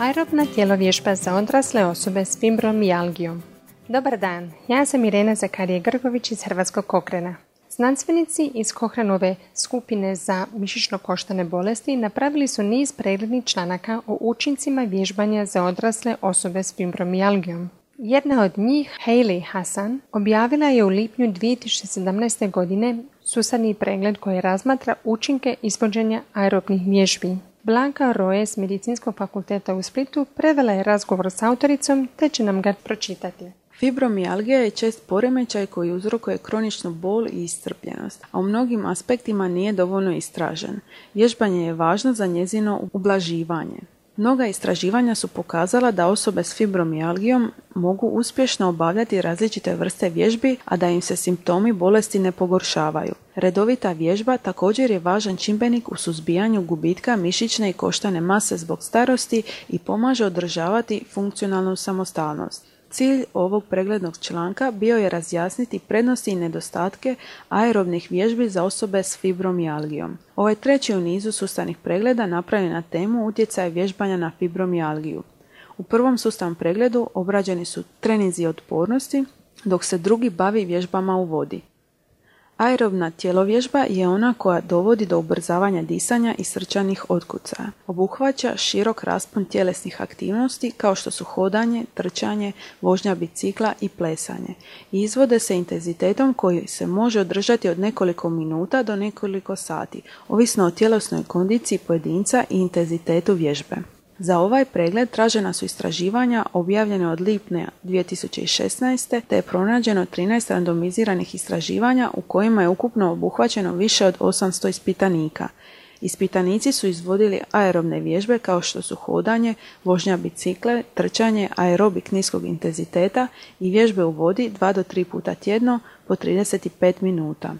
Aerobna tjelovježba za odrasle osobe s fibromijalgijom. Dobar dan, ja sam Irena Zakarije Grgović iz Hrvatskog kokrena. Znanstvenici iz Kohranove skupine za mišićno-koštane bolesti napravili su niz preglednih članaka o učincima vježbanja za odrasle osobe s fibromijalgijom. Jedna od njih, Hayley Hassan, objavila je u lipnju 2017. godine susadni pregled koji razmatra učinke izvođenja aerobnih vježbi. Blanka Roje s Medicinskog fakulteta u Splitu prevela je razgovor s autoricom te će nam ga pročitati. Fibromijalgija je čest poremećaj koji uzrokuje kroničnu bol i iscrpljenost, a u mnogim aspektima nije dovoljno istražen. Vježbanje je važno za njezino ublaživanje. Mnoga istraživanja su pokazala da osobe s fibromijalgijom mogu uspješno obavljati različite vrste vježbi, a da im se simptomi bolesti ne pogoršavaju. Redovita vježba također je važan čimbenik u suzbijanju gubitka mišićne i koštane mase zbog starosti i pomaže održavati funkcionalnu samostalnost. Cilj ovog preglednog članka bio je razjasniti prednosti i nedostatke aerobnih vježbi za osobe s fibromijalgijom. Ovaj treći u nizu sustavnih pregleda napravljen na temu utjecaja vježbanja na fibromijalgiju. U prvom sustavnom pregledu obrađeni su treninzi otpornosti, dok se drugi bavi vježbama u vodi. Aerobna tjelovježba je ona koja dovodi do ubrzavanja disanja i srčanih otkucaja. Obuhvaća širok raspon tjelesnih aktivnosti kao što su hodanje, trčanje, vožnja bicikla i plesanje. Izvode se intenzitetom koji se može održati od nekoliko minuta do nekoliko sati, ovisno o tjelesnoj kondiciji pojedinca i intenzitetu vježbe. Za ovaj pregled tražena su istraživanja objavljene od lipnja 2016. te je pronađeno 13 randomiziranih istraživanja u kojima je ukupno obuhvaćeno više od 800 ispitanika. Ispitanici su izvodili aerobne vježbe kao što su hodanje, vožnja bicikle, trčanje, aerobik niskog intenziteta i vježbe u vodi 2 do 3 puta tjedno po 35 minuta.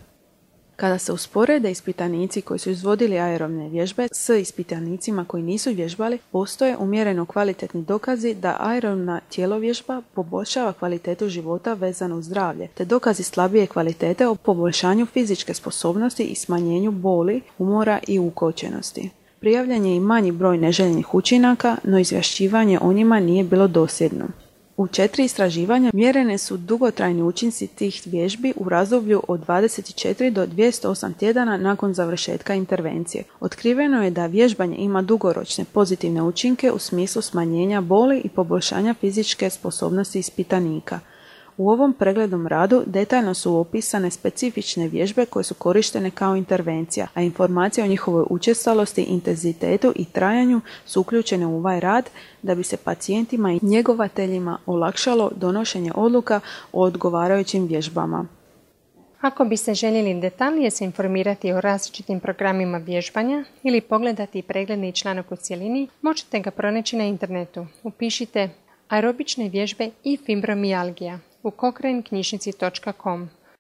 Kada se usporede ispitanici koji su izvodili aerobne vježbe s ispitanicima koji nisu vježbali, postoje umjereno kvalitetni dokazi da aerobna tjelovježba poboljšava kvalitetu života vezanu uz zdravlje, te dokazi slabije kvalitete o poboljšanju fizičke sposobnosti i smanjenju boli, umora i ukočenosti. Prijavljen je i manji broj neželjenih učinaka, no izvješćivanje o njima nije bilo dosljedno. U četiri istraživanja mjerene su dugotrajni učinci tih vježbi u razdoblju od 24 do 208 tjedana nakon završetka intervencije. Otkriveno je da vježbanje ima dugoročne pozitivne učinke u smislu smanjenja boli i poboljšanja fizičke sposobnosti ispitanika. U ovom preglednom radu detaljno su opisane specifične vježbe koje su korištene kao intervencija, a informacije o njihovoj učestalosti, intenzitetu i trajanju su uključene u ovaj rad da bi se pacijentima i njegovateljima olakšalo donošenje odluka o odgovarajućim vježbama. Ako bi se željeli detaljnije se informirati o različitim programima vježbanja ili pogledati pregledni članak u cjelini, možete ga pronaći na internetu. Upišite aerobične vježbe i fibromijalgija u kokrenknjižnici.com.